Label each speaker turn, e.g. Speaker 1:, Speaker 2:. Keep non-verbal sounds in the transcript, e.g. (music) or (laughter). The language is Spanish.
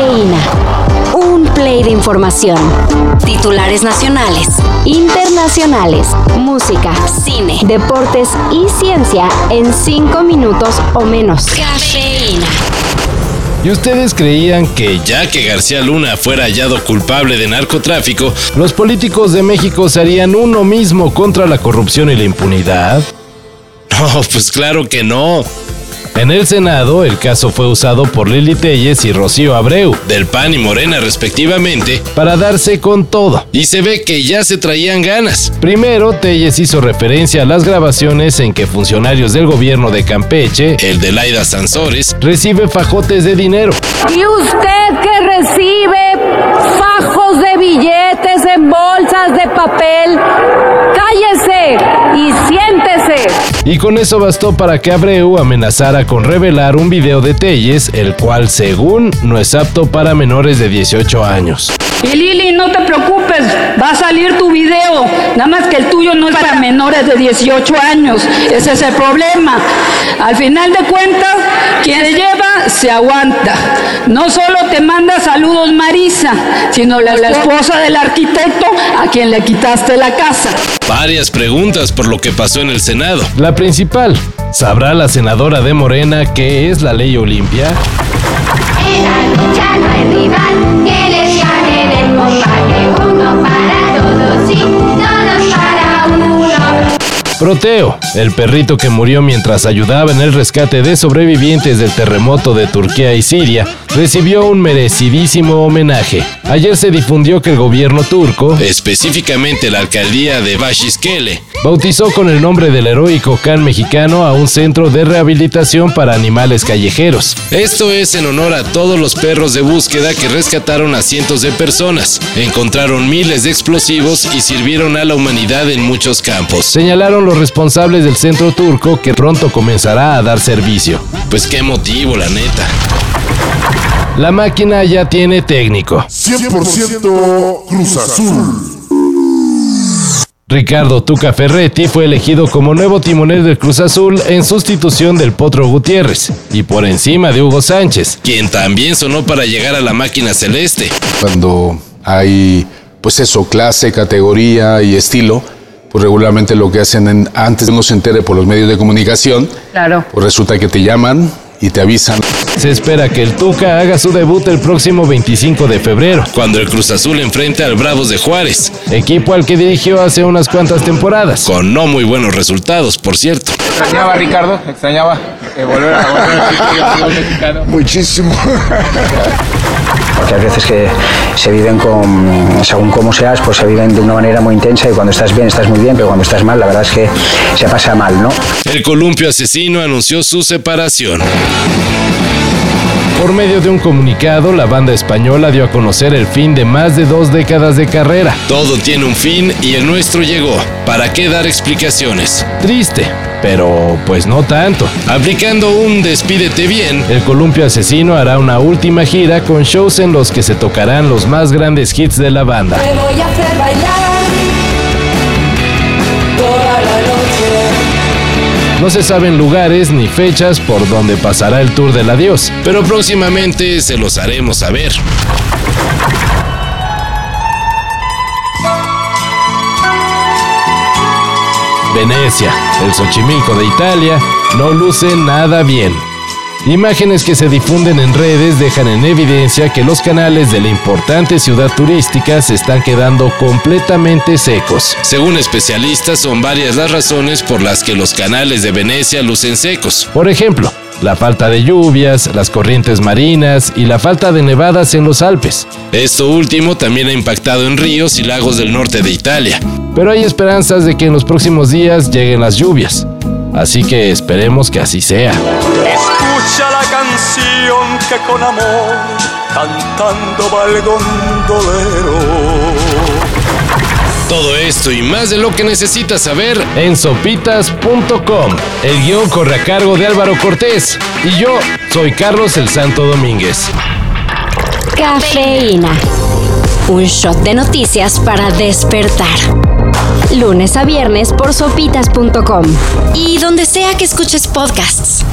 Speaker 1: Cafeína. Un play de información. Titulares nacionales, internacionales, música, cine, deportes y ciencia en cinco minutos o menos. Cafeína.
Speaker 2: ¿Y ustedes creían que ya que García Luna fuera hallado culpable de narcotráfico, los políticos de México se harían uno mismo contra la corrupción y la impunidad? (laughs) No, pues claro que no. En el Senado, el caso fue usado por Lili Telles y Rocío Abreu, del PAN y Morena respectivamente, para darse con todo. Y se ve que ya se traían ganas. Primero, Telles hizo referencia a las grabaciones en que funcionarios del gobierno de Campeche, el de Laida Sansores, recibe fajotes de dinero.
Speaker 3: Y usted que recibe fajos de billetes en bolsas de papel, cállese y siéntese.
Speaker 2: Y con eso bastó para que Abreu amenazara con revelar un video de Telles, el cual según no es apto para menores de 18 años.
Speaker 3: Y Lili, no te preocupes, va a salir tu video, nada más que el tuyo no es para menores de 18 años, ese es el problema. Al final de cuentas, quien lleva se aguanta. No solo te manda saludos Marisa, sino la, la esposa del arquitecto a quien le quitaste la casa.
Speaker 2: Varias preguntas por lo que pasó en el Senado. La principal, ¿sabrá la senadora de Morena qué es la ley Olimpia?
Speaker 4: Lucha no hay rival
Speaker 2: Proteo, el perrito que murió mientras ayudaba en el rescate de sobrevivientes del terremoto de Turquía y Siria, recibió un merecidísimo homenaje. Ayer se difundió que el gobierno turco, específicamente la alcaldía de Bashiskele, bautizó con el nombre del heroico can mexicano a un centro de rehabilitación para animales callejeros. Esto es en honor a todos los perros de búsqueda que rescataron a cientos de personas, encontraron miles de explosivos y sirvieron a la humanidad en muchos campos. Señalaron los responsables del centro turco que pronto comenzará a dar servicio. Pues qué motivo, la neta. La máquina ya tiene técnico.
Speaker 5: 100% Cruz Azul.
Speaker 2: Ricardo Tuca Ferretti fue elegido como nuevo timonel del Cruz Azul en sustitución del Potro Gutiérrez y por encima de Hugo Sánchez, quien también sonó para llegar a la máquina celeste.
Speaker 6: Cuando hay, pues eso, clase, categoría y estilo, pues regularmente lo que hacen en- antes de uno se entere por los medios de comunicación,
Speaker 3: Claro.
Speaker 6: pues resulta que te llaman y te avisan.
Speaker 2: Se espera que el Tuca haga su debut el próximo 25 de febrero, cuando el Cruz Azul enfrente al Bravos de Juárez, equipo al que dirigió hace unas cuantas temporadas, con no muy buenos resultados, por cierto.
Speaker 7: Extrañaba Ricardo, extrañaba eh, volver a volver al fútbol mexicano.
Speaker 5: Muchísimo. (laughs)
Speaker 8: Porque hay veces que se viven con, según cómo seas, pues se viven de una manera muy intensa y cuando estás bien estás muy bien, pero cuando estás mal la verdad es que se pasa mal, ¿no?
Speaker 2: El columpio asesino anunció su separación. Por medio de un comunicado, la banda española dio a conocer el fin de más de dos décadas de carrera. Todo tiene un fin y el nuestro llegó. ¿Para qué dar explicaciones? Triste, pero pues no tanto. Aplicando un despídete bien, el columpio asesino hará una última gira con shows en los que se tocarán los más grandes hits de la banda.
Speaker 4: Te voy a hacer bailar
Speaker 2: No se saben lugares ni fechas por donde pasará el tour del adiós, pero próximamente se los haremos saber. Venecia, el Xochimilco de Italia, no luce nada bien. Imágenes que se difunden en redes dejan en evidencia que los canales de la importante ciudad turística se están quedando completamente secos. Según especialistas, son varias las razones por las que los canales de Venecia lucen secos. Por ejemplo, la falta de lluvias, las corrientes marinas y la falta de nevadas en los Alpes. Esto último también ha impactado en ríos y lagos del norte de Italia. Pero hay esperanzas de que en los próximos días lleguen las lluvias. Así que esperemos que así sea.
Speaker 9: Escucha la canción que con amor cantando va el gondolero.
Speaker 2: Todo esto y más de lo que necesitas saber en sopitas.com. El guion corre a cargo de Álvaro Cortés y yo soy Carlos el Santo Domínguez.
Speaker 1: Cafeína. Un shot de noticias para despertar. Lunes a viernes por sopitas.com. Y donde sea que escuches podcasts.